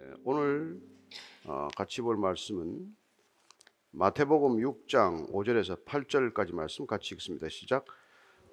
예, 오늘 어, 같이 볼 말씀은 마태복음 6장 5절에서 8절까지 말씀 같이 읽습니다. 시작.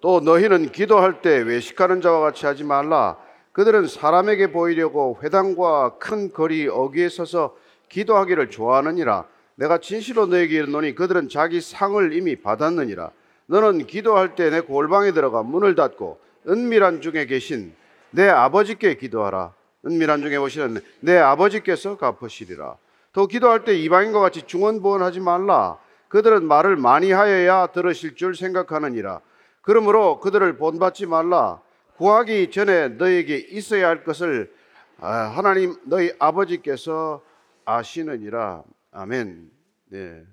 또 너희는 기도할 때 외식하는 자와 같이 하지 말라. 그들은 사람에게 보이려고 회당과 큰 거리 어귀에 서서 기도하기를 좋아하느니라. 내가 진실로 너에게 이르노니 그들은 자기 상을 이미 받았느니라. 너는 기도할 때 내 골방에 들어가 문을 닫고 은밀한 중에 계신 내 아버지께 기도하라. 은밀한 중에 보시는 내 아버지께서 갚으시리라. 또 기도할 때 이방인과 같이 중언부언하지 말라. 그들은 말을 많이 하여야 들으실 줄 생각하느니라. 그러므로 그들을 본받지 말라. 구하기 전에 너에게 있어야 할 것을 아, 하나님 너희 아버지께서 아시느니라. 아멘. 네.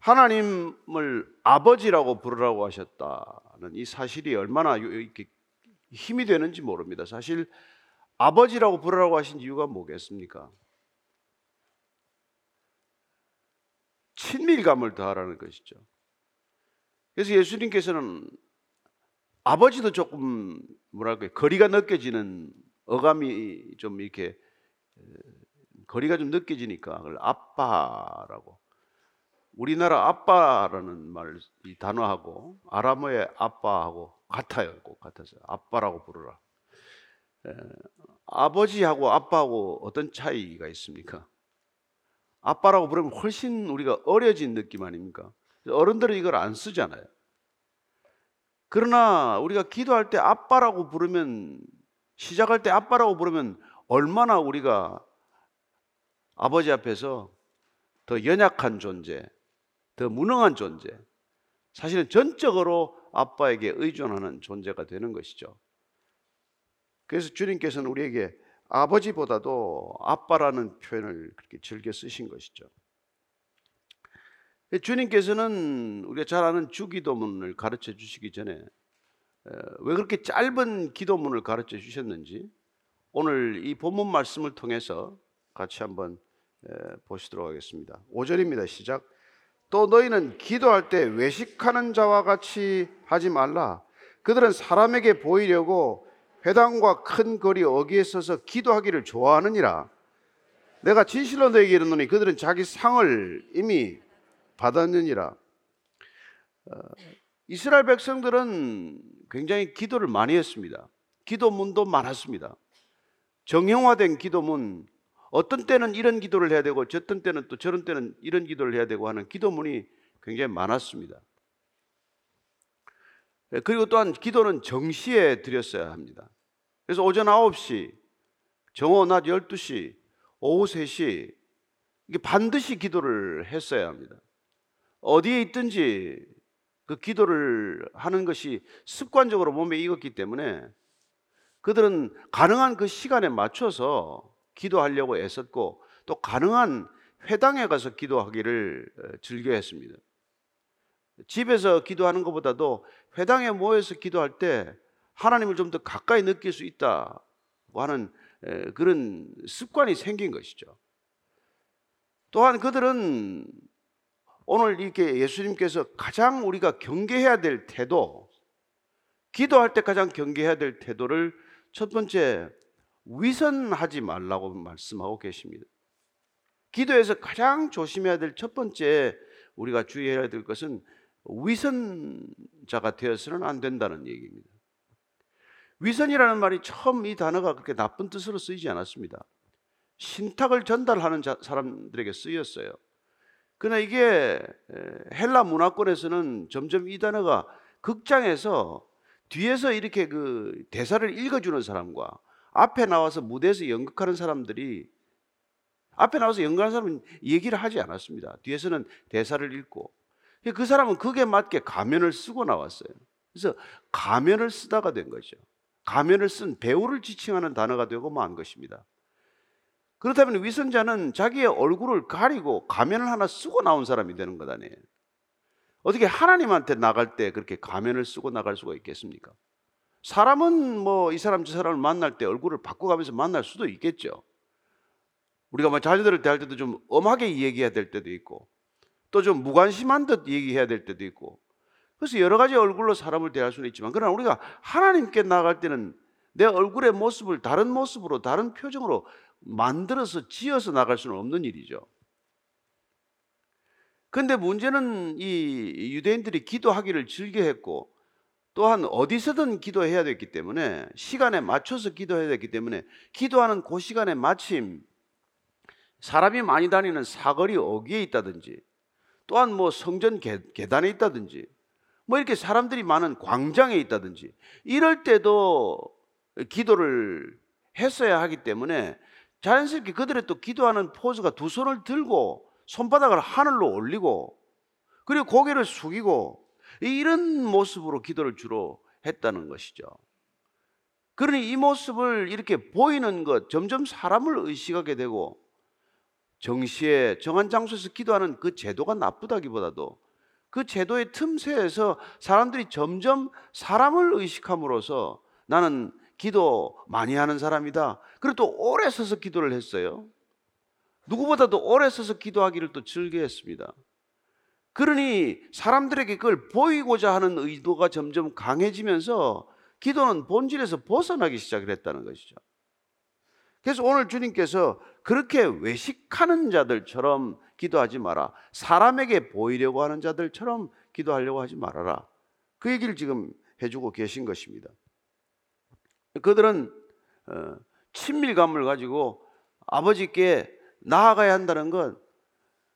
하나님을 아버지라고 부르라고 하셨다는 이 사실이 얼마나 힘이 되는지 모릅니다. 사실 아버지라고 부르라고 하신 이유가 뭐겠습니까? 친밀감을 더하라는 것이죠. 그래서 예수님께서는 아버지도 조금 뭐랄까 거리가 느껴지는 어감이 좀 이렇게 거리가 좀 느껴지니까 그걸 아빠라고 우리나라 아빠라는 말 이 단어하고 아람어의 아빠하고 같아요. 꼭 같아서 아빠라고 부르라. 에, 아버지하고 아빠하고 어떤 차이가 있습니까? 아빠라고 부르면 훨씬 우리가 어려진 느낌 아닙니까? 어른들은 이걸 안 쓰잖아요. 그러나 우리가 기도할 때 아빠라고 부르면 시작할 때 아빠라고 부르면 얼마나 우리가 아버지 앞에서 더 연약한 존재, 더 무능한 존재, 사실은 전적으로 아빠에게 의존하는 존재가 되는 것이죠. 그래서 주님께서는 우리에게 아버지보다도 아빠라는 표현을 그렇게 즐겨 쓰신 것이죠. 주님께서는 우리가 잘 아는 주기도문을 가르쳐 주시기 전에 왜 그렇게 짧은 기도문을 가르쳐 주셨는지 오늘 이 본문 말씀을 통해서 같이 한번 보시도록 하겠습니다. 5절입니다. 시작. 또 너희는 기도할 때 외식하는 자와 같이 하지 말라. 그들은 사람에게 보이려고 회당과 큰 거리 어귀에 서서 기도하기를 좋아하느니라. 내가 진실로 너에게 이르노니 그들은 자기 상을 이미 받았느니라. 어, 이스라엘 백성들은 굉장히 기도를 많이 했습니다. 기도문도 많았습니다. 정형화된 기도문, 어떤 때는 이런 기도를 해야 되고, 어떤 때는 또 저런 때는 이런 기도를 해야 되고 하는 기도문이 굉장히 많았습니다. 예, 그리고 또한 기도는 정시에 드렸어야 합니다. 그래서 오전 9시, 정오 낮 12시, 오후 3시, 이게 반드시 기도를 했어야 합니다. 어디에 있든지 그 기도를 하는 것이 습관적으로 몸에 익었기 때문에 그들은 가능한 그 시간에 맞춰서 기도하려고 애썼고 또 가능한 회당에 가서 기도하기를 어, 즐겨 했습니다. 집에서 기도하는 것보다도 회당에 모여서 기도할 때 하나님을 좀 더 가까이 느낄 수 있다고 하는 그런 습관이 생긴 것이죠. 또한 그들은 오늘 이렇게 예수님께서 가장 우리가 경계해야 될 태도, 기도할 때 가장 경계해야 될 태도를 첫 번째 위선하지 말라고 말씀하고 계십니다. 기도에서 가장 조심해야 될 첫 번째 우리가 주의해야 될 것은 위선자가 되어서는 안 된다는 얘기입니다. 위선이라는 말이 처음 이 단어가 그렇게 나쁜 뜻으로 쓰이지 않았습니다. 신탁을 전달하는 사람들에게 쓰였어요. 그러나 이게 헬라 문화권에서는 점점 이 단어가 극장에서 뒤에서 이렇게 그 대사를 읽어주는 사람과 앞에 나와서 무대에서 연극하는 사람들이 앞에 나와서 연극하는 사람은 얘기를 하지 않았습니다. 뒤에서는 대사를 읽고 그 사람은 그게 맞게 가면을 쓰고 나왔어요. 그래서 가면을 쓰다가 된 거죠. 가면을 쓴 배우를 지칭하는 단어가 되고 만 것입니다. 그렇다면 위선자는 자기의 얼굴을 가리고 가면을 하나 쓰고 나온 사람이 되는 것 아니에요. 어떻게 하나님한테 나갈 때 그렇게 가면을 쓰고 나갈 수가 있겠습니까? 사람은 뭐 이 사람 저 사람을 만날 때 얼굴을 바꿔가면서 만날 수도 있겠죠. 우리가 뭐 자녀들을 대할 때도 좀 엄하게 얘기해야 될 때도 있고 또 좀 무관심한 듯 얘기해야 될 때도 있고 그래서 여러 가지 얼굴로 사람을 대할 수는 있지만 그러나 우리가 하나님께 나갈 때는 내 얼굴의 모습을 다른 모습으로 다른 표정으로 만들어서 지어서 나갈 수는 없는 일이죠. 근데 문제는 이 유대인들이 기도하기를 즐겨했고 또한 어디서든 기도해야 됐기 때문에 시간에 맞춰서 기도해야 됐기 때문에 기도하는 그 시간에 마침 사람이 많이 다니는 사거리 어귀에 있다든지 또한 뭐 성전 계단에 있다든지 뭐 이렇게 사람들이 많은 광장에 있다든지 이럴 때도 기도를 했어야 하기 때문에 자연스럽게 그들의 또 기도하는 포즈가 두 손을 들고 손바닥을 하늘로 올리고 그리고 고개를 숙이고 이런 모습으로 기도를 주로 했다는 것이죠. 그러니 이 모습을 이렇게 보이는 것 점점 사람을 의식하게 되고 정시에 정한 장소에서 기도하는 그 제도가 나쁘다기보다도 그 제도의 틈새에서 사람들이 점점 사람을 의식함으로써 나는 기도 많이 하는 사람이다. 그리고 또 오래 서서 기도를 했어요. 누구보다도 오래 서서 기도하기를 또 즐겨했습니다. 그러니 사람들에게 그걸 보이고자 하는 의도가 점점 강해지면서 기도는 본질에서 벗어나기 시작을 했다는 것이죠. 그래서 오늘 주님께서 그렇게 외식하는 자들처럼 기도하지 마라. 사람에게 보이려고 하는 자들처럼 기도하려고 하지 말아라. 그 얘기를 지금 해주고 계신 것입니다. 그들은 어, 친밀감을 가지고 아버지께 나아가야 한다는 건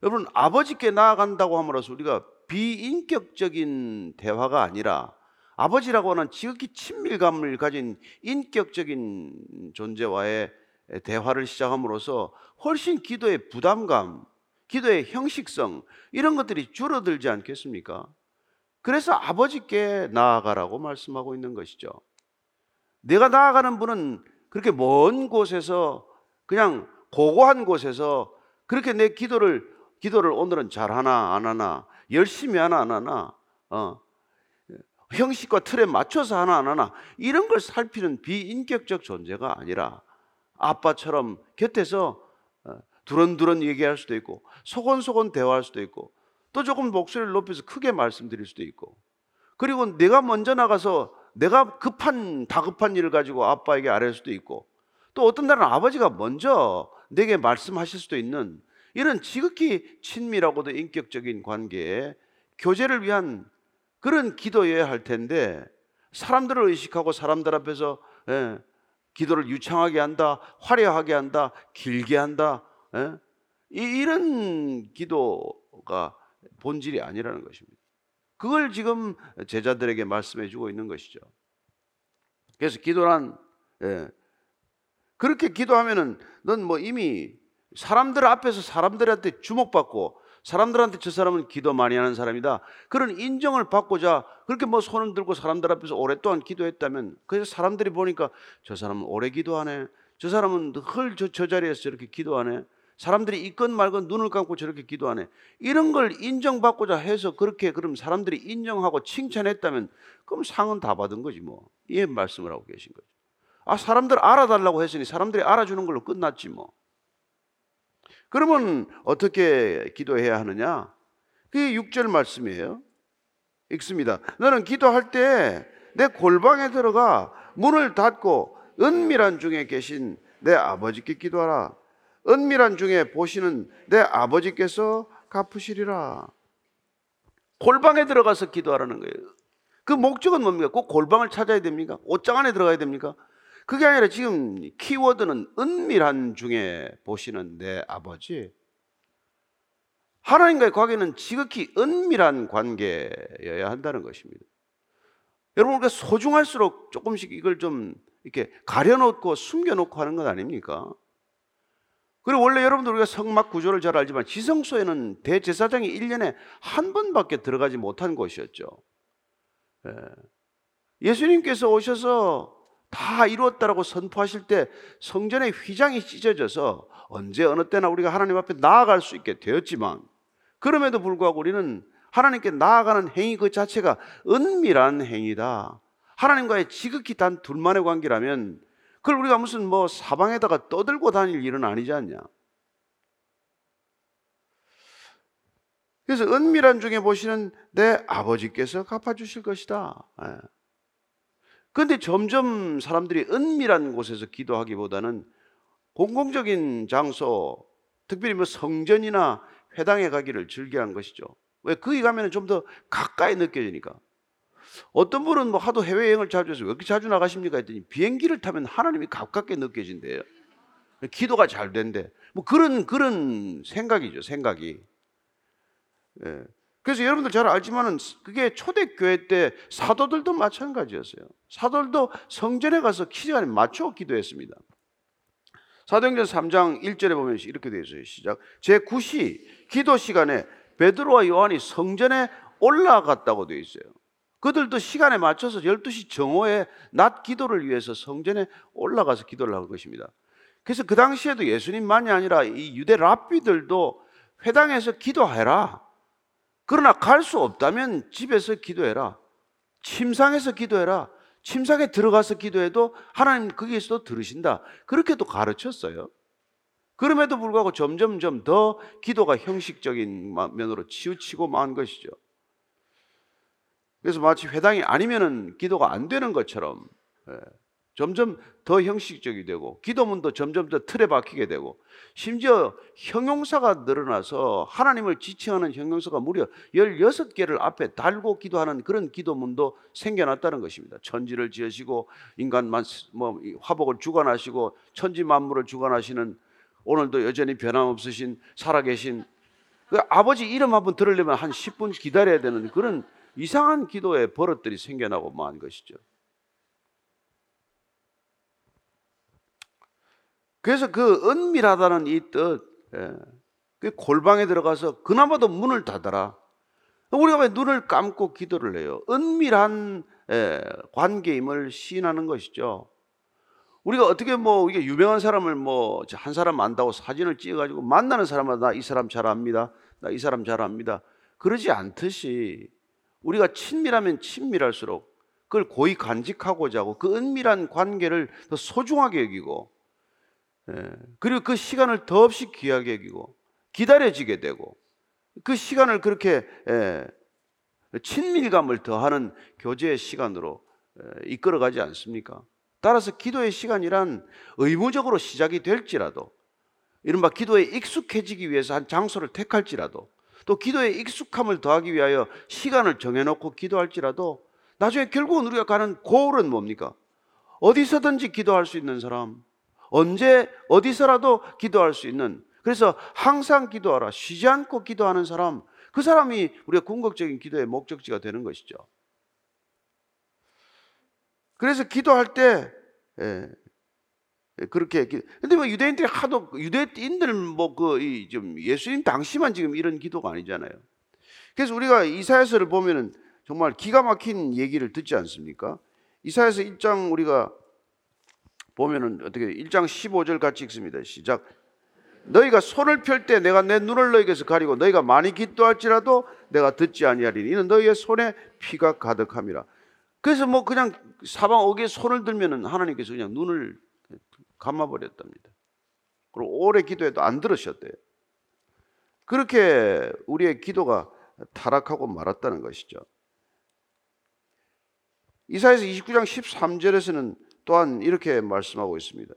여러분 아버지께 나아간다고 함으로써 우리가 비인격적인 대화가 아니라 아버지라고 하는 지극히 친밀감을 가진 인격적인 존재와의 대화를 시작함으로써 훨씬 기도의 부담감, 기도의 형식성 이런 것들이 줄어들지 않겠습니까? 그래서 아버지께 나아가라고 말씀하고 있는 것이죠. 내가 나아가는 분은 그렇게 먼 곳에서 그냥 고고한 곳에서 그렇게 내 기도를 기도를 오늘은 잘 하나 안 하나 열심히 하나 안 하나 어, 형식과 틀에 맞춰서 하나 안 하나 이런 걸 살피는 비인격적 존재가 아니라 아빠처럼 곁에서 어, 두런두런 얘기할 수도 있고 소곤소곤 대화할 수도 있고 또 조금 목소리를 높여서 크게 말씀드릴 수도 있고. 그리고 내가 먼저 나가서 내가 급한 다급한 일을 가지고 아빠에게 아뢰 수도 있고 또 어떤 날은 아버지가 먼저 내게 말씀하실 수도 있는 이런 지극히 친밀하고도 인격적인 관계에 교제를 위한 그런 기도여야 할 텐데 사람들을 의식하고 사람들 앞에서 예, 기도를 유창하게 한다, 화려하게 한다, 길게 한다. 예? 이런 기도가 본질이 아니라는 것입니다. 그걸 지금 제자들에게 말씀해 주고 있는 것이죠. 그래서 기도란 예, 그렇게 기도하면은 넌 뭐 이미 사람들 앞에서 사람들한테 주목받고 사람들한테 저 사람은 기도 많이 하는 사람이다. 그런 인정을 받고자 그렇게 뭐 손을 들고 사람들 앞에서 오랫동안 기도했다면 그래서 사람들이 보니까 저 사람은 오래 기도하네. 저 사람은 늘 저, 저 자리에서 저렇게 기도하네. 사람들이 있건 말건 눈을 감고 저렇게 기도하네. 이런 걸 인정받고자 해서 그렇게 그럼 사람들이 인정하고 칭찬했다면 그럼 상은 다 받은 거지 뭐. 이 말씀을 하고 계신 거죠. 아, 사람들 알아달라고 했으니 사람들이 알아주는 걸로 끝났지 뭐. 그러면 어떻게 기도해야 하느냐? 그게 6절 말씀이에요. 읽습니다. 너는 기도할 때 내 골방에 들어가 문을 닫고 은밀한 중에 계신 내 아버지께 기도하라. 은밀한 중에 보시는 내 아버지께서 갚으시리라. 골방에 들어가서 기도하라는 거예요. 그 목적은 뭡니까? 꼭 골방을 찾아야 됩니까? 옷장 안에 들어가야 됩니까? 그게 아니라 지금 키워드는 은밀한 중에 보시는 내 아버지. 하나님과의 관계는 지극히 은밀한 관계여야 한다는 것입니다. 여러분, 우리가 소중할수록 조금씩 이걸 좀 이렇게 가려놓고 숨겨놓고 하는 것 아닙니까? 그리고 원래 여러분들 우리가 성막 구조를 잘 알지만 지성소에는 대제사장이 1년에 한 번밖에 들어가지 못한 곳이었죠. 예. 예수님께서 오셔서 다 이루었다라고 선포하실 때 성전의 휘장이 찢어져서 언제 어느 때나 우리가 하나님 앞에 나아갈 수 있게 되었지만 그럼에도 불구하고 우리는 하나님께 나아가는 행위 그 자체가 은밀한 행위다. 하나님과의 지극히 단 둘만의 관계라면 그걸 우리가 무슨 뭐 사방에다가 떠들고 다닐 일은 아니지 않냐. 그래서 은밀한 중에 보시는 내 아버지께서 갚아주실 것이다. 예. 그런데 점점 사람들이 은밀한 곳에서 기도하기보다는 공공적인 장소, 특별히 뭐 성전이나 회당에 가기를 즐겨한 것이죠. 왜 거기 가면 좀 더 가까이 느껴지니까. 어떤 분은 뭐 하도 해외 여행을 자주 해서 왜 이렇게 자주 나가십니까 했더니 비행기를 타면 하나님이 가깝게 느껴진대요. 기도가 잘 된대. 뭐 그런 그런 생각이죠, 생각이. 예. 그래서 여러분들 잘 알지만은 그게 초대교회 때 사도들도 마찬가지였어요. 사도들도 성전에 가서 시간에 맞춰 기도했습니다. 사도행전 3장 1절에 보면 이렇게 되어 있어요. 시작. 제 9시 기도 시간에 베드로와 요한이 성전에 올라갔다고 되어 있어요. 그들도 시간에 맞춰서 12시 정오에 낮 기도를 위해서 성전에 올라가서 기도를 한 것입니다. 그래서 그 당시에도 예수님만이 아니라 이 유대 랍비들도 회당에서 기도해라. 그러나 갈 수 없다면 집에서 기도해라. 침상에서 기도해라. 침상에 들어가서 기도해도 하나님 거기에서도 들으신다. 그렇게도 가르쳤어요. 그럼에도 불구하고 점점점 더 기도가 형식적인 면으로 치우치고 만 것이죠. 그래서 마치 회당이 아니면은 기도가 안 되는 것처럼 예. 점점 더 형식적이 되고 기도문도 점점 더 틀에 박히게 되고 심지어 형용사가 늘어나서 하나님을 지칭하는 형용사가 무려 16개를 앞에 달고 기도하는 그런 기도문도 생겨났다는 것입니다. 천지를 지으시고 인간 뭐 화복을 주관하시고 천지 만물을 주관하시는 오늘도 여전히 변함없으신 살아계신 그 아버지 이름 한번 들으려면 한 10분 기다려야 되는 그런 이상한 기도의 버릇들이 생겨나고 만 것이죠. 그래서 그 은밀하다는 이 뜻, 예, 그 골방에 들어가서 그나마도 문을 닫아라. 우리가 왜 눈을 감고 기도를 해요? 은밀한 예, 관계임을 시인하는 것이죠. 우리가 어떻게 뭐 이게 유명한 사람을 뭐 한 사람 안다고 사진을 찍어가지고 만나는 사람마다 나 이 사람 잘 압니다. 나 이 사람 잘 압니다. 그러지 않듯이 우리가 친밀하면 친밀할수록 그걸 고이 간직하고자 하고 그 은밀한 관계를 더 소중하게 여기고 예. 그리고 그 시간을 더없이 귀하게 여기고 기다려지게 되고 그 시간을 그렇게 예, 친밀감을 더하는 교제의 시간으로 예, 이끌어가지 않습니까? 따라서 기도의 시간이란 의무적으로 시작이 될지라도 이른바 기도에 익숙해지기 위해서 한 장소를 택할지라도 또 기도에 익숙함을 더하기 위하여 시간을 정해놓고 기도할지라도 나중에 결국은 우리가 가는 고울은 뭡니까? 어디서든지 기도할 수 있는 사람, 언제 어디서라도 기도할 수 있는 그래서 항상 기도하라 쉬지 않고 기도하는 사람 그 사람이 우리가 궁극적인 기도의 목적지가 되는 것이죠. 그래서 기도할 때 예, 그렇게 근데 뭐 유대인들이 하도 유대인들 뭐그좀 예수님 당시만 지금 이런 기도가 아니잖아요. 그래서 우리가 이사야서를 보면은 정말 기가 막힌 얘기를 듣지 않습니까? 이사야서 1장 우리가 보면은 어떻게 1장 15절 같이 읽습니다. 시작. 너희가 손을 펼 때 내가 내 눈을 너희에게서 가리고 너희가 많이 기도할지라도 내가 듣지 아니하리니 이는 너희의 손에 피가 가득함이라. 그래서 뭐 그냥 사방 어귀에 손을 들면은 하나님께서 그냥 눈을 감아 버렸답니다. 그리고 오래 기도해도 안 들으셨대요. 그렇게 우리의 기도가 타락하고 말았다는 것이죠. 이사에서 29장 13절에서는 또한 이렇게 말씀하고 있습니다.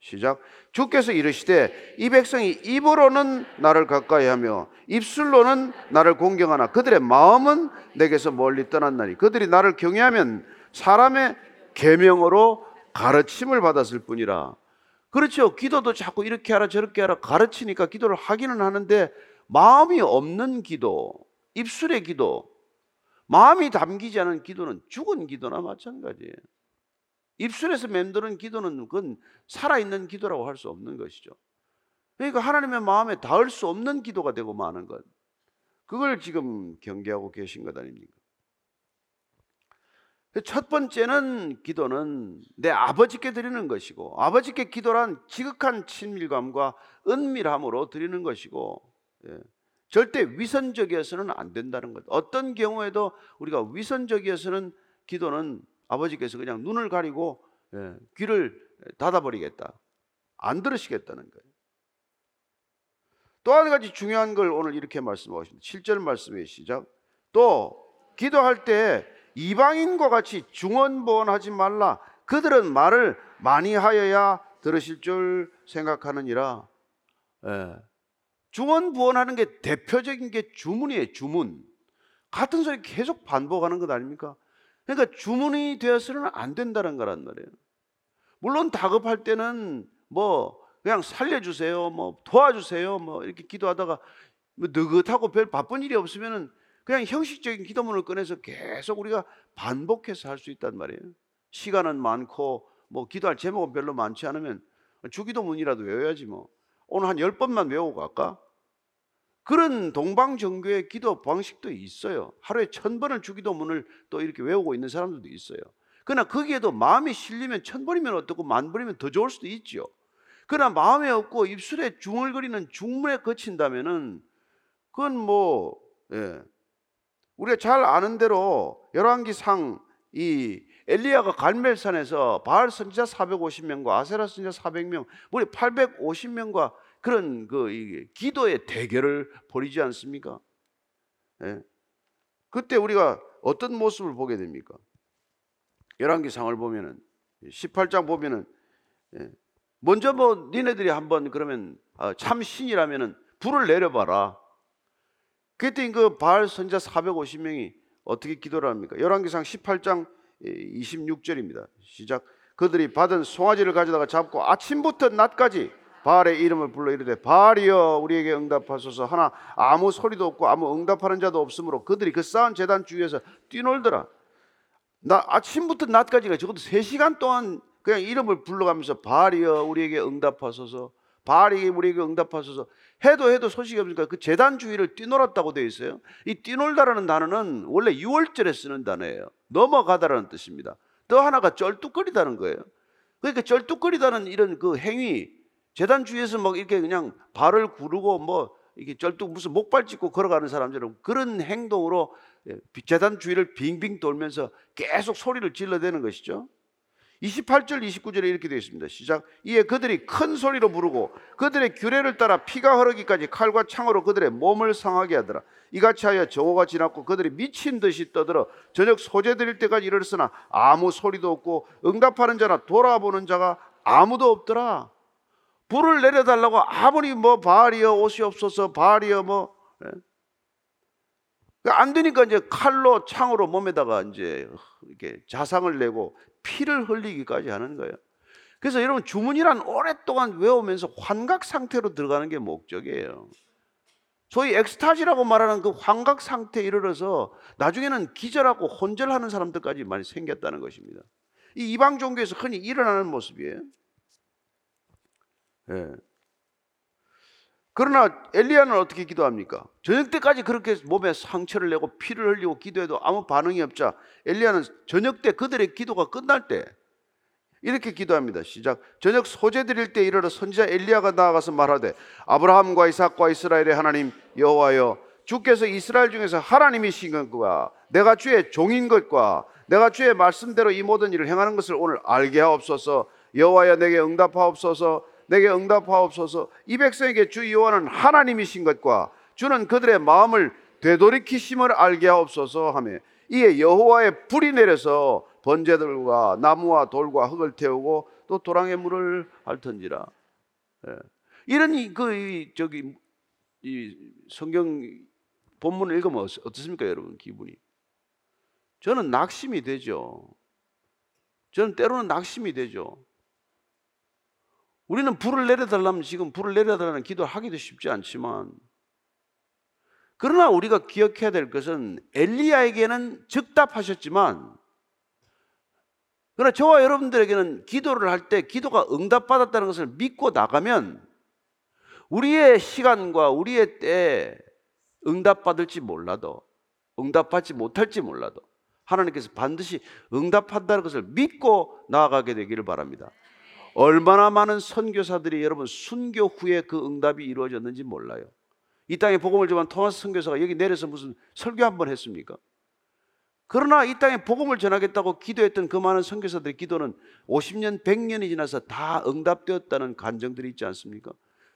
시작. 주께서 이르시되 이 백성이 입으로는 나를 가까이 하며 입술로는 나를 공경하나 그들의 마음은 내게서 멀리 떠났나니 그들이 나를 경외하면 사람의 계명으로 가르침을 받았을 뿐이라. 그렇죠. 기도도 자꾸 이렇게 하라 저렇게 하라 가르치니까 기도를 하기는 하는데 마음이 없는 기도, 입술의 기도, 마음이 담기지 않은 기도는 죽은 기도나 마찬가지예요. 입술에서 맴도는 기도는 그건 살아있는 기도라고 할 수 없는 것이죠. 그러니까 하나님의 마음에 닿을 수 없는 기도가 되고 마는 것. 그걸 지금 경계하고 계신 것 아닙니까? 첫 번째는 기도는 내 아버지께 드리는 것이고 아버지께 기도란 지극한 친밀감과 은밀함으로 드리는 것이고 예. 절대 위선적이어서는 안 된다는 것. 어떤 경우에도 우리가 위선적이어서는 기도는 아버지께서 그냥 눈을 가리고 예, 귀를 닫아버리겠다. 안 들으시겠다는 거예요. 또 한 가지 중요한 걸 오늘 이렇게 말씀하십니다. 7절 말씀의 시작. 또 기도할 때 이방인과 같이 중언부언하지 말라. 그들은 말을 많이 하여야 들으실 줄 생각하느니라. 예. 중언부언하는 게 대표적인 게 주문이에요. 주문. 같은 소리 계속 반복하는 것 아닙니까? 그러니까 주문이 되어서는 안 된다는 거란 말이에요. 물론 다급할 때는 뭐 그냥 살려주세요, 뭐 도와주세요, 뭐 이렇게 기도하다가 뭐 느긋하고 별 바쁜 일이 없으면은 그냥 형식적인 기도문을 꺼내서 계속 우리가 반복해서 할 수 있단 말이에요. 시간은 많고 뭐 기도할 제목은 별로 많지 않으면 주기도문이라도 외워야지 뭐. 오늘 한 열 번만 외우고 갈까? 그런 동방정교의 기도 방식도 있어요. 하루에 천 번을 주기도 문을 또 이렇게 외우고 있는 사람들도 있어요. 그러나 거기에도 마음이 실리면 천 번이면 어떻고 만 번이면 더 좋을 수도 있죠. 그러나 마음에 없고 입술에 중얼거리는 중문에 거친다면은 그건 뭐 예. 우리가 잘 아는 대로 열왕기상 이 엘리야가 갈멜산에서 바알 선지자 450명과 아세라 선지자 400명, 우리 850명과 그런 그이 기도의 대결을 벌이지 않습니까? 예. 그때 우리가 어떤 모습을 보게 됩니까? 열왕기상을 보면은 18장 보면은 예. 먼저 뭐 니네들이 한번 그러면 아, 참 신이라면은 불을 내려봐라. 그때 그 바알 선자 450명이 어떻게 기도를 합니까? 열왕기상 18장 26절입니다. 시작. 그들이 받은 송아지를 가져다가 잡고 아침부터 낮까지 바알의 이름을 불러 이르되 바알이여 우리에게 응답하소서 하나 아무 소리도 없고 아무 응답하는 자도 없으므로 그들이 그 쌓은 재단 주위에서 뛰놀더라. 나 아침부터 낮까지가 적어도 3시간 동안 그냥 이름을 불러가면서 바알이여 우리에게 응답하소서 바알이 우리에게 응답하소서 해도 해도 소식이 없으니까 그 재단 주위를 뛰놀았다고 되어 있어요. 이 뛰놀다라는 단어는 원래 6월절에 쓰는 단어예요. 넘어가다라는 뜻입니다. 또 하나가 쩔뚝거리다는 거예요. 그러니까 쩔뚝거리다는 이런 그 행위 재단 주위에서 막 이렇게 그냥 발을 구르고 뭐 이게 쩔뚝 무슨 목발 짚고 걸어가는 사람처럼 그런 행동으로 예, 재단 주위를 빙빙 돌면서 계속 소리를 질러대는 것이죠. 28절 29절에 이렇게 되어 있습니다. 시작. 이에 그들이 큰 소리로 부르고 그들의 규례를 따라 피가 흐르기까지 칼과 창으로 그들의 몸을 상하게 하더라. 이같이 하여 저호가 지났고 그들이 미친 듯이 떠들어 저녁 소재 드릴 때까지 이르렀으나 아무 소리도 없고 응답하는 자나 돌아보는 자가 아무도 없더라. 불을 내려달라고 아무리 뭐 바알이여 옷이 없어서 바알이여 뭐 예? 안 되니까 이제 칼로 창으로 몸에다가 이제 이렇게 자상을 내고 피를 흘리기까지 하는 거예요. 그래서 여러분 주문이란 오랫동안 외우면서 환각 상태로 들어가는 게 목적이에요. 소위 엑스타지라고 말하는 그 환각 상태에 이르러서 나중에는 기절하고 혼절하는 사람들까지 많이 생겼다는 것입니다. 이 이방 종교에서 흔히 일어나는 모습이에요. 예. 그러나 엘리야는 어떻게 기도합니까? 저녁 때까지 그렇게 몸에 상처를 내고 피를 흘리고 기도해도 아무 반응이 없자 엘리야는 저녁 때 그들의 기도가 끝날 때 이렇게 기도합니다. 시작. 저녁 소재 드릴 때 이르러 선지자 엘리야가 나아가서 말하되 아브라함과 이삭과 이스라엘의 하나님 여호와여 주께서 이스라엘 중에서 하나님이신 것과 내가 주의 종인 것과 내가 주의 말씀대로 이 모든 일을 행하는 것을 오늘 알게 하옵소서 여호와여 내게 응답하옵소서 내게 응답하옵소서. 이 백성에게 주 여호와는 하나님이신 것과 주는 그들의 마음을 되돌이키심을 알게 하옵소서 하며 이에 여호와의 불이 내려서 번제들과 나무와 돌과 흙을 태우고 또 도랑의 물을 핥던지라. 예. 이런 그 저기 이 성경 본문을 읽으면 어떻습니까, 여러분 기분이? 저는 낙심이 되죠. 저는 때로는 낙심이 되죠. 우리는 불을 내려달라면 지금 불을 내려달라는 기도를 하기도 쉽지 않지만 그러나 우리가 기억해야 될 것은 엘리야에게는 즉답하셨지만 그러나 저와 여러분들에게는 기도를 할 때 기도가 응답받았다는 것을 믿고 나가면 우리의 시간과 우리의 때에 응답받을지 몰라도 응답받지 못할지 몰라도 하나님께서 반드시 응답한다는 것을 믿고 나아가게 되기를 바랍니다. 얼마나 많은 선교사들이 여러분 순교 후에 그 응답이 이루어졌는지 몰라요. 이 땅에 복음을 전한 토마스 선교사가 여기 내려서 무슨 설교 한 번 했습니까? 그러나 이 땅에 복음을 전하겠다고 기도했던 그 많은 선교사들의 기도는 50년, 100년이 지나서 다 응답되었다는 간정들이 있지 않습니까?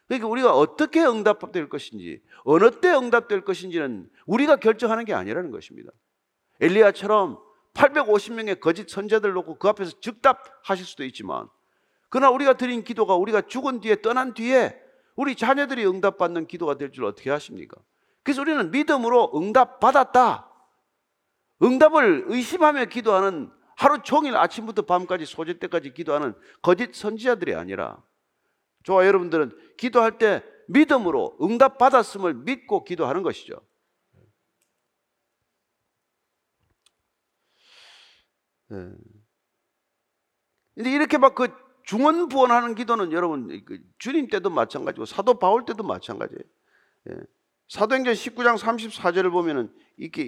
그러니까 우리가 어떻게 응답될 것인지, 어느 때 응답될 것인지는 우리가 결정하는 게 아니라는 것입니다. 엘리야처럼 850명의 거짓 선자들 놓고 그 앞에서 즉답하실 수도 있지만 그러나 우리가 드린 기도가 우리가 죽은 뒤에 떠난 뒤에 우리 자녀들이 응답받는 기도가 될 줄 어떻게 아십니까? 그래서 우리는 믿음으로 응답 받았다. 응답을 의심하며 기도하는 하루 종일 아침부터 밤까지 소질 때까지 기도하는 거짓 선지자들이 아니라 저와 여러분들은 기도할 때 믿음으로 응답 받았음을 믿고 기도하는 것이죠. 네. 근데 이렇게 막 그 중언부언하는 기도는 여러분 그 주님 때도 마찬가지고 사도 바울 때도 마찬가지예요. 예. 사도행전 19장 34절을 보면은 이렇게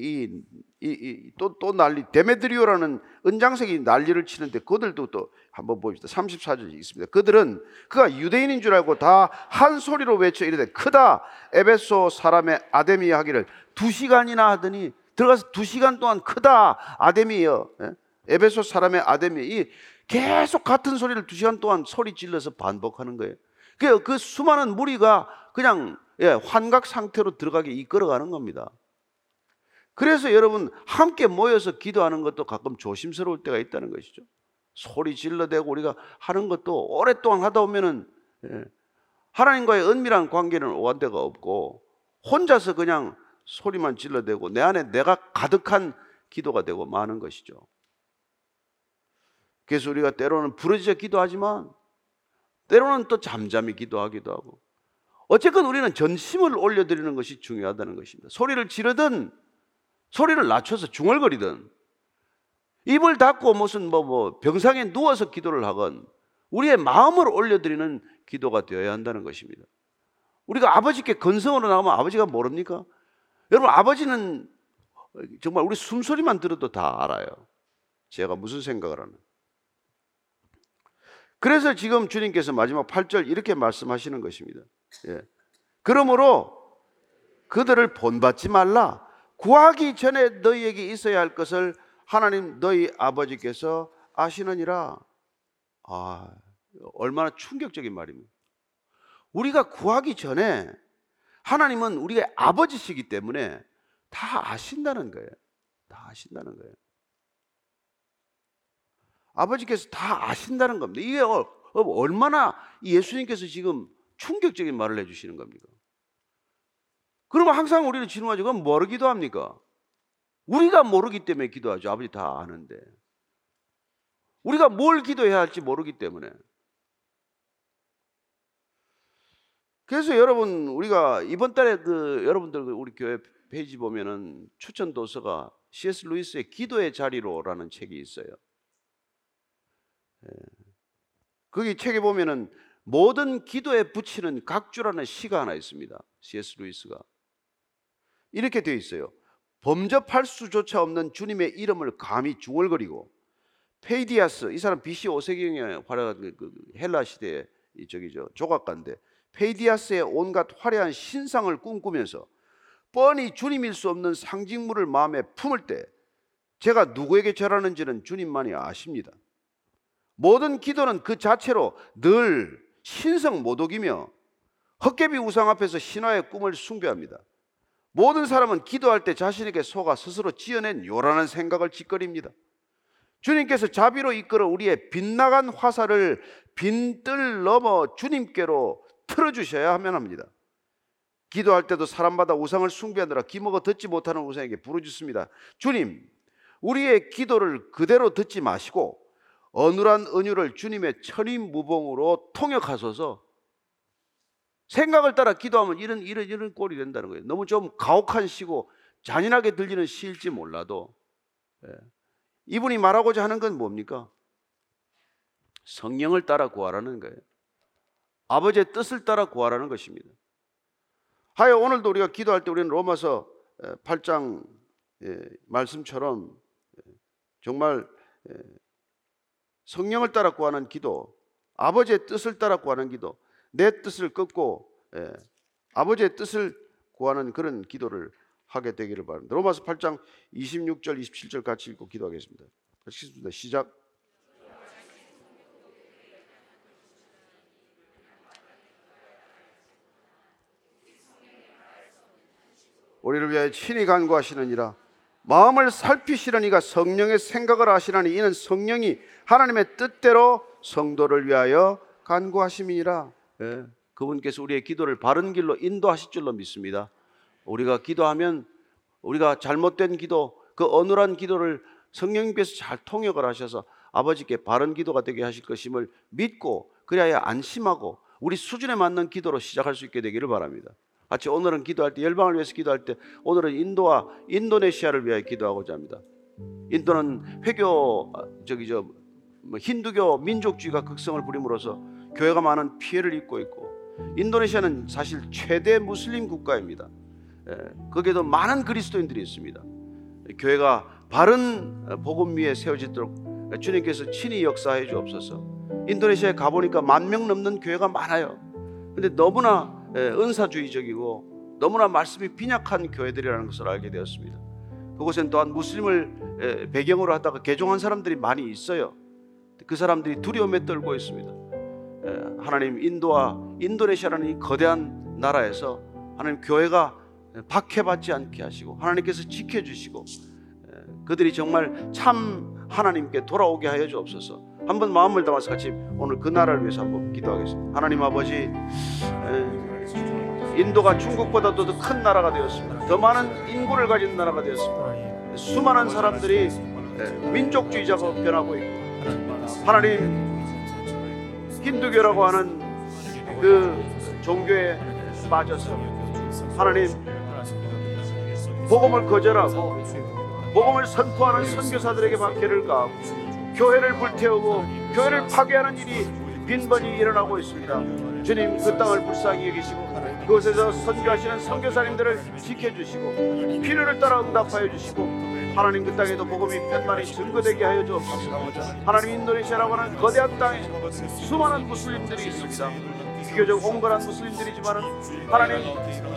이또또 또 난리 데메드리오라는 은장색이 난리를 치는데 그들도 또 한번 봅시다. 34절이 있습니다. 그들은 그가 유대인인 줄 알고 다 한 소리로 외쳐 이르되 크다 에베소 사람의 아데미 하기를 두 시간이나 하더니 들어가서 두 시간 동안 크다 아데미여 예? 에베소 사람의 아데미 이 계속 같은 소리를 두 시간 동안 소리 질러서 반복하는 거예요. 그, 그 수많은 무리가 그냥 예, 환각 상태로 들어가게 이끌어가는 겁니다. 그래서 여러분 함께 모여서 기도하는 것도 가끔 조심스러울 때가 있다는 것이죠. 소리 질러대고 우리가 하는 것도 오랫동안 하다 보면은 예, 하나님과의 은밀한 관계는 오한 데가 없고 혼자서 그냥 소리만 질러대고 내 안에 내가 가득한 기도가 되고 마는 것이죠. 그래서 우리가 때로는 부르짖어 기도하지만 때로는 또 잠잠히 기도하기도 하고 어쨌건 우리는 전심을 올려드리는 것이 중요하다는 것입니다. 소리를 지르든 소리를 낮춰서 중얼거리든 입을 닫고 무슨 뭐, 뭐 병상에 누워서 기도를 하건 우리의 마음을 올려드리는 기도가 되어야 한다는 것입니다. 우리가 아버지께 건성으로 나가면 아버지가 모릅니까? 여러분 아버지는 정말 우리 숨소리만 들어도 다 알아요. 제가 무슨 생각을 하는. 그래서 지금 주님께서 마지막 8절 이렇게 말씀하시는 것입니다. 예. 그러므로 그들을 본받지 말라. 구하기 전에 너희에게 있어야 할 것을 하나님 너희 아버지께서 아시느니라. 아, 얼마나 충격적인 말입니다. 우리가 구하기 전에 하나님은 우리의 아버지시기 때문에 다 아신다는 거예요. 다 아신다는 거예요. 아버지께서 다 아신다는 겁니다. 이게 어, 어, 얼마나 예수님께서 지금 충격적인 말을 해주시는 겁니까? 그러면 항상 우리는 질문하죠. 그럼 뭐로 기도합니까? 우리가 모르기 때문에 기도하죠. 아버지 다 아는데. 우리가 뭘 기도해야 할지 모르기 때문에. 그래서 여러분 우리가 이번 달에 그 여러분들 그 우리 교회 페이지 보면은 추천 도서가 C.S. 루이스의 기도의 자리로라는 책이 있어요. 예. 거기 책에 보면은 모든 기도에 붙이는 각주라는 시가 하나 있습니다. C.S. 루이스가 이렇게 되어 있어요. 범접할 수조차 없는 주님의 이름을 감히 중얼거리고 페이디아스 이 사람 BC 5세기에 활약한 그, 그 헬라 시대의 저기죠 조각가인데 페이디아스의 온갖 화려한 신상을 꿈꾸면서 뻔히 주님일 수 없는 상징물을 마음에 품을 때 제가 누구에게 절하는지는 주님만이 아십니다. 모든 기도는 그 자체로 늘 신성 모독이며 헛개비 우상 앞에서 신화의 꿈을 숭배합니다. 모든 사람은 기도할 때 자신에게 속아 스스로 지어낸 요란한 생각을 짓거립니다. 주님께서 자비로 이끌어 우리의 빗나간 화살을 빈뜰 넘어 주님께로 틀어주셔야 하면 합니다. 기도할 때도 사람마다 우상을 숭배하느라 기먹어 듣지 못하는 우상에게 부르짖습니다. 주님, 우리의 기도를 그대로 듣지 마시고 어눌한 은유를 주님의 천인무봉으로 통역하소서 생각을 따라 기도하면 이런 이런 이런 꼴이 된다는 거예요. 너무 좀 가혹한 시고 잔인하게 들리는 시일지 몰라도 예. 이분이 말하고자 하는 건 뭡니까? 성령을 따라 구하라는 거예요. 아버지의 뜻을 따라 구하라는 것입니다. 하여 오늘도 우리가 기도할 때 우리는 로마서 8장 예, 말씀처럼 예, 정말 성령을 따라 구하는 기도, 아버지의 뜻을 따라 구하는 기도, 내 뜻을 끊고 예, 아버지의 뜻을 구하는 그런 기도를 하게 되기를 바랍니다. 로마서 8장 26절, 27절 같이 읽고 기도하겠습니다. 시작. 시작. 우리를 위하여 친히 간구하시느니라 마음을 살피시려니가 성령의 생각을 하시라니 이는 성령이 하나님의 뜻대로 성도를 위하여 간구하심이니라. 예, 그분께서 우리의 기도를 바른 길로 인도하실 줄로 믿습니다. 우리가 기도하면 우리가 잘못된 기도, 그 어눌한 기도를 성령님께서 잘 통역을 하셔서 아버지께 바른 기도가 되게 하실 것임을 믿고 그래야 안심하고 우리 수준에 맞는 기도로 시작할 수 있게 되기를 바랍니다. 마치 오늘은 기도할 때 열방을 위해서 기도할 때 오늘은 인도와 인도네시아를 위하여 기도하고자 합니다. 인도는 회교 저기 저뭐 힌두교 민족주의가 극성을 부림으로써 교회가 많은 피해를 입고 있고 인도네시아는 사실 최대 무슬림 국가입니다. 예, 거기에도 많은 그리스도인들이 있습니다. 교회가 바른 복음 위에 세워지도록 주님께서 친히 역사해 주옵소서. 인도네시아에 가보니까 만 명 넘는 교회가 많아요. 근데 너무나 예, 은사주의적이고 너무나 말씀이 빈약한 교회들이라는 것을 알게 되었습니다. 그곳엔 또한 무슬림을 예, 배경으로 하다가 개종한 사람들이 많이 있어요. 그 사람들이 두려움에 떨고 있습니다. 예, 하나님 인도와 인도네시아라는 이 거대한 나라에서 하나님 교회가 박해받지 않게 하시고 하나님께서 지켜주시고 그들이 정말 참 하나님께 돌아오게 하여 주옵소서. 한번 마음을 담아서 같이 오늘 그 나라를 위해서 한번 기도하겠습니다. 하나님 아버지 인도가 중국보다도 더 큰 나라가 되었습니다. 더 많은 인구를 가진 나라가 되었습니다. 수많은 사람들이 민족주의자가 변하고 있고 하나님 힌두교라고 하는 그 종교에 빠져서 하나님 복음을 거절하고 복음을 선포하는 선교사들에게 박해를 가하고 교회를 불태우고 교회를 파괴하는 일이 빈번히 일어나고 있습니다. 주님 그 땅을 불쌍히 여기시고 그곳에서 선교하시는 선교사님들을 지켜주시고 필요를 따라 응답하여 주시고 하나님 그 땅에도 복음이 편만히 증거되게 하여 주옵소서. 하나님 인도네시아라고 하는 거대한 땅에 수많은 무슬림들이 있습니다. 비교적 온건한 무슬림들이지만 하나님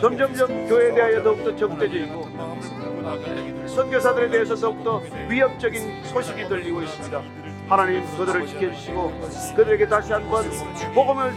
점점점 교회에 대하여 더욱더 적대적이고 선교사들에 대해서 더욱더 위협적인 소식이 들리고 있습니다. 하나님 그들을 지켜주시고 그들에게 다시 한번 복음을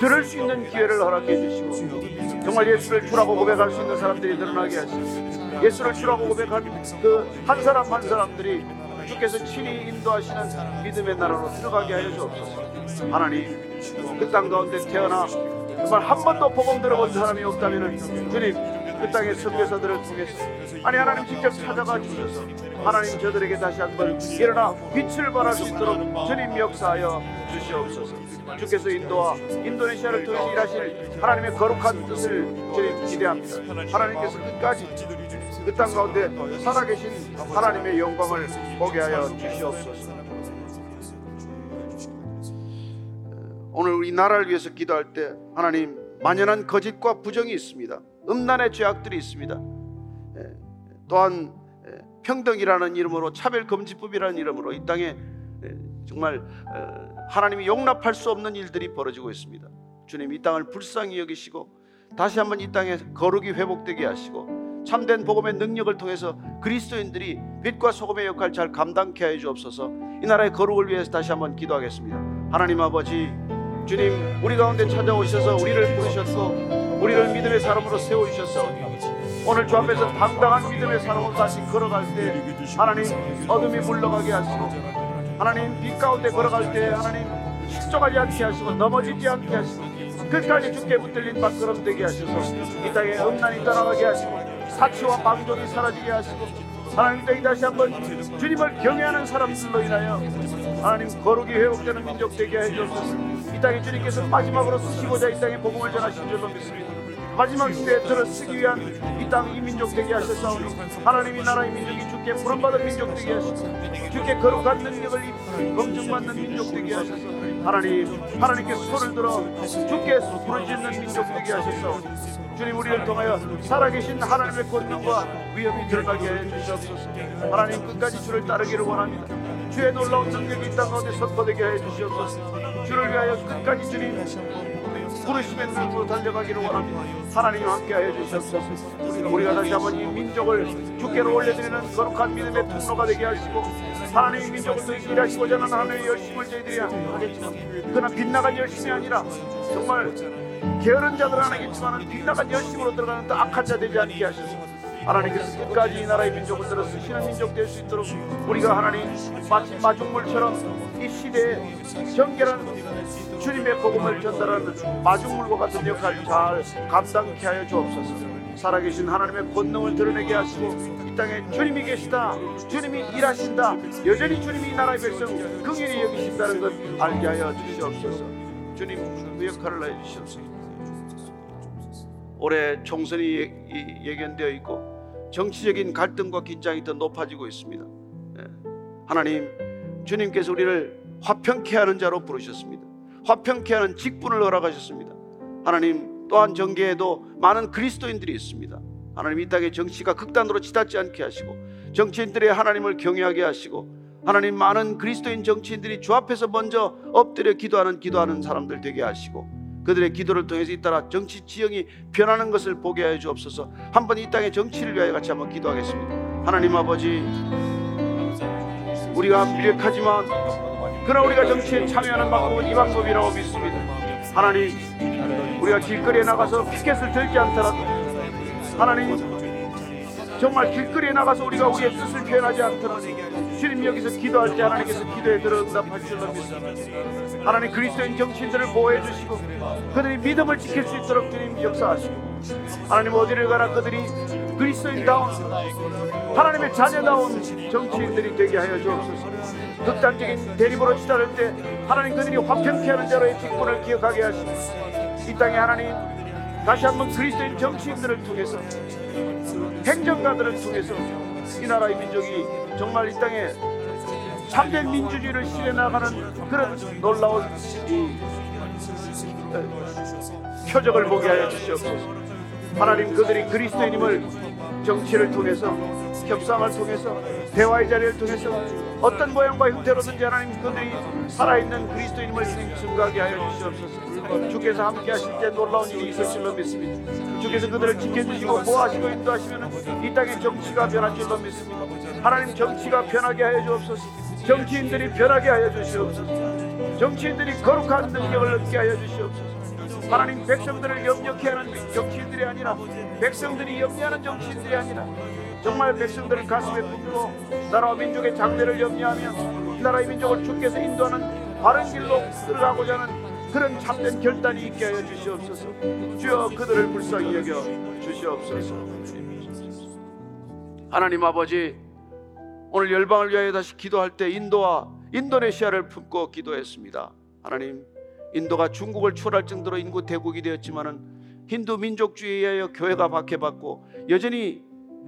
들을 수 있는 기회를 허락해 주시고 정말 예수를 주라고 고백할 수 있는 사람들이 늘어나게 하시고 예수를 주라고 고백한 그 한 사람 한 사람들이 주께서 친히 인도하시는 믿음의 나라로 들어가게 하여 주옵소서. 하나님 그 땅 가운데 태어나 정말 한 번도 복음 들어본 사람이 없다면 주님 그 땅의 선교사들을 통해서 아니 하나님 직접 찾아가 주셔서 하나님 저들에게 다시 한번 일어나 빛을 발할 수 있도록 주님 역사하여 주시옵소서 주께서 인도와 인도네시아를 통해서 일하실 하나님의 거룩한 뜻을 주님 기대합니다. 하나님께서 끝까지 그 땅 가운데 살아계신 하나님의 영광을 보게 하여 주시옵소서. 오늘 우리 나라를 위해서 기도할 때 하나님 만연한 거짓과 부정이 있습니다. 음란의 죄악들이 있습니다. 예, 또한 예, 평등이라는 이름으로 차별금지법이라는 이름으로 이 땅에 예, 정말 어, 하나님이 용납할 수 없는 일들이 벌어지고 있습니다. 주님 이 땅을 불쌍히 여기시고 다시 한번 이 땅에 거룩이 회복되게 하시고 참된 복음의 능력을 통해서 그리스도인들이 빛과 소금의 역할 잘 감당케 해 주옵소서. 이 나라의 거룩을 위해서 다시 한번 기도하겠습니다. 하나님 아버지 주님 우리 가운데 찾아오셔서 우리를 부르셨고 우리를 믿음의 사람으로 세워 주셨어 오늘 주 앞에서 당당한 믿음의 사람으로 다시 걸어갈 때 하나님 어둠이 물러가게 하시고 하나님 빛 가운데 걸어갈 때 하나님 실족하지 않게 하시고 넘어지지 않게 하시고 끝까지 주께 붙들린 발걸음 되게 하셔서 이 땅에 음란이 떠나가게 하시고 사치와 방종이 사라지게 하시고 하나님 땅이 다시 한번 주님을 경외하는 사람들로 인하여 하나님 거룩이 회복되는 민족 되게 해주옵소서. 이 땅에 주님께서 마지막으로 쓰시고자 이 땅에 복음을 전하신 줄로 믿습니다 마지막 들어 쓰기 위한 이 땅 이 민족 되게 하셨사오니 하나님이 나라의 민족이 주께 부름받은 민족 되게 하시고 주께 거룩한 능력을 입 검증받는 민족 되게 하셔서 하나님 하나님께 손을 들어 주께 부르짖는 민족 되게 하셨사오니 주님 우리를 통하여 살아계신 하나님의 권능과 위엄이 드러나게 해 주시옵소서. 하나님 끝까지 주를 따르기를 원합니다. 주의 놀라운 능력이 이땅 가운데 선포되게 해 주시옵소서. 주를 위하여 끝까지 주님 부르심의 눈으로 달려가기를 원합니다. 하나님 함께하여 주시옵소서. 우리가 다시 한번 이 민족을 주께로 올려드리는 거룩한 믿음의 통로가 되게 하시고 하나님의 민족을 통해 일하시고자 하는 하나님의 열심을 저희들이 하겠지만 그러나 빗나간 열심이 아니라 정말 게으른 자들은 하겠지만 빗나간 열심으로 들어가는 또 악한 자 되지 않게 하셔서 하나님께서 끝까지 이 나라의 민족을 들어 쓰시는 민족 될 수 있도록 우리가 하나님 마치 마중물처럼 이 시대에 정결한 주님의 복음을 전달하는 마중물과 같은 역할을 잘 감당케 하여 주옵소서. 살아계신 하나님의 권능을 드러내게 하시고 이 땅에 주님이 계시다. 주님이 일하신다. 여전히 주님이 이 나라의 백성 긍휼히 여기신다는 것 알게 하여 주시옵소서. 주님 그 역할을 해 주시옵소서. 올해 총선이 예- 이- 예견되어 있고 정치적인 갈등과 긴장이 더 높아지고 있습니다. 예. 하나님, 주님께서 우리를 화평케 하는 자로 부르셨습니다. 화평케 하는 직분을 허락하셨습니다. 하나님 또한 정계에도 많은 그리스도인들이 있습니다. 하나님 이 땅의 정치가 극단으로 치닫지 않게 하시고 정치인들의 하나님을 경외하게 하시고 하나님 많은 그리스도인 정치인들이 주 앞에서 먼저 엎드려 기도하는 기도하는 사람들 되게 하시고 그들의 기도를 통해서 잇따라 정치 지형이 변하는 것을 보게 하여 주옵소서. 한번 이 땅의 정치를 위하여 같이 한번 기도하겠습니다. 하나님 아버지, 우리가 미력하지만 그러나 우리가 정치에 참여하는 방법은 이 방법이라고 믿습니다. 하나님, 우리가 길거리에 나가서 피켓을 들지 않더라도 하나님 정말 길거리에 나가서 우리가 우리의 뜻을 표현하지 않더라도 주님 여기서 기도할 때 하나님께서 기도에 들어 응답할 줄로 믿습니다. 하나님 그리스도인 정치인들을 보호해 주시고 그들이 믿음을 지킬 수 있도록 주님 역사하시고 하나님 어디를 가나 그들이 그리스도인다운 하나님의 자녀다운 정치인들이 되게 하여 주옵소서. 극단적인 대립으로 치달을 때 하나님 그들이 화평케 하는 자로의 직분을 기억하게 하시고 이 땅에 하나님 다시 한번 그리스도인 정치인들을 통해서 행정가들을 통해서 이 나라의 민족이 정말 이 땅에 참된 민주주의를 실해 나가는 그런 놀라운 이 어, 표적을 보게 하여 주시옵소서. 하나님 그들이 그리스도인임을 정치를 통해서 협상을 통해서 대화의 자리를 통해서 어떤 모양과 형태로든지 하나님 그들이 살아있는 그리스도인임을 증거하게 하여 주시옵소서. 주께서 함께 하실 때 놀라운 일이 있을 줄로 믿습니다. 주께서 그들을 지켜주시고 보호하시고 인도하시면 이 땅의 정치가 변할 줄로 믿습니다. 하나님 정치가 변하게 하여 주옵소서. 정치인들이 변하게 하여 주시옵소서. 정치인들이 거룩한 능력을 얻게 하여 주시옵소서 하나님 백성들을 염려케 하는 정치인들이 아니라 백성들이 염려하는 정치인들이 아니라 정말 백성들을 가슴에 품고 나라와 민족의 장래를 염려하며 이 나라의 민족을 주께서 인도하는 바른 길로 들어가고자 하는 그런 참된 결단이 있게 하여 주시옵소서. 주여 그들을 불쌍히 여겨 주시옵소서. 하나님 아버지 오늘 열방을 위하여 다시 기도할 때 인도와 인도네시아를 품고 기도했습니다. 하나님 인도가 중국을 추월할 정도로 인구 대국이 되었지만은 힌두 민족주의에 의하여 교회가 박해받고 여전히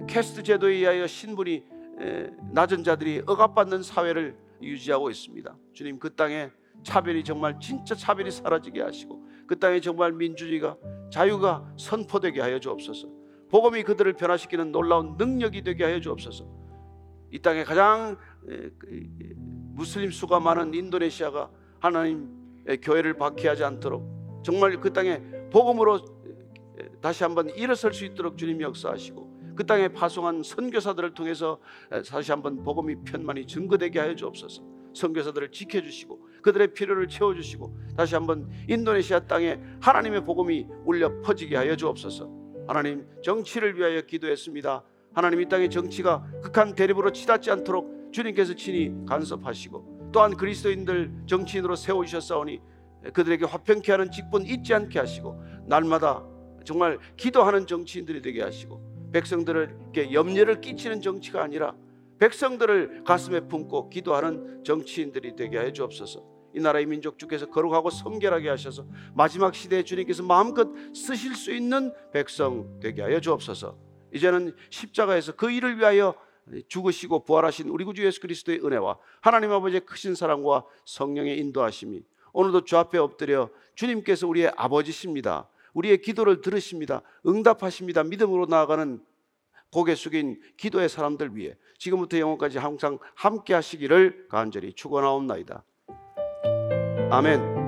캐스트 제도에 의하여 신분이 에, 낮은 자들이 억압받는 사회를 유지하고 있습니다. 주님 그 땅에 차별이 정말 진짜 차별이 사라지게 하시고 그 땅에 정말 민주주의가 자유가 선포되게 하여 주옵소서. 복음이 그들을 변화시키는 놀라운 능력이 되게 하여 주옵소서. 이 땅에 가장 에, 그, 에, 무슬림 수가 많은 인도네시아가 하나님 교회를 박해하지 않도록 정말 그 땅에 복음으로 다시 한번 일어설 수 있도록 주님이 역사하시고 그 땅에 파송한 선교사들을 통해서 다시 한번 복음이 편만이 증거되게 하여 주옵소서. 선교사들을 지켜주시고 그들의 필요를 채워주시고 다시 한번 인도네시아 땅에 하나님의 복음이 울려 퍼지게 하여 주옵소서. 하나님 정치를 위하여 기도했습니다. 하나님 이 땅의 정치가 극한 대립으로 치닫지 않도록 주님께서 친히 간섭하시고 또한 그리스도인들 정치인으로 세우셨사오니 그들에게 화평케 하는 직분 잊지 않게 하시고 날마다 정말 기도하는 정치인들이 되게 하시고 백성들에게 염려를 끼치는 정치가 아니라 백성들을 가슴에 품고 기도하는 정치인들이 되게 해 주옵소서. 이 나라의 민족 주께서 거룩하고 성결하게 하셔서 마지막 시대에 주님께서 마음껏 쓰실 수 있는 백성 되게 하여 주옵소서. 이제는 십자가에서 그 일을 위하여 죽으시고 부활하신 우리 구주 예수 그리스도의 은혜와 하나님 아버지의 크신 사랑과 성령의 인도하심이 오늘도 주 앞에 엎드려 주님께서 우리의 아버지십니다. 우리의 기도를 들으십니다. 응답하십니다. 믿음으로 나아가는 고개 숙인 기도의 사람들 위해 지금부터 영원까지 항상 함께 하시기를 간절히 축원하옵나이다. 아멘.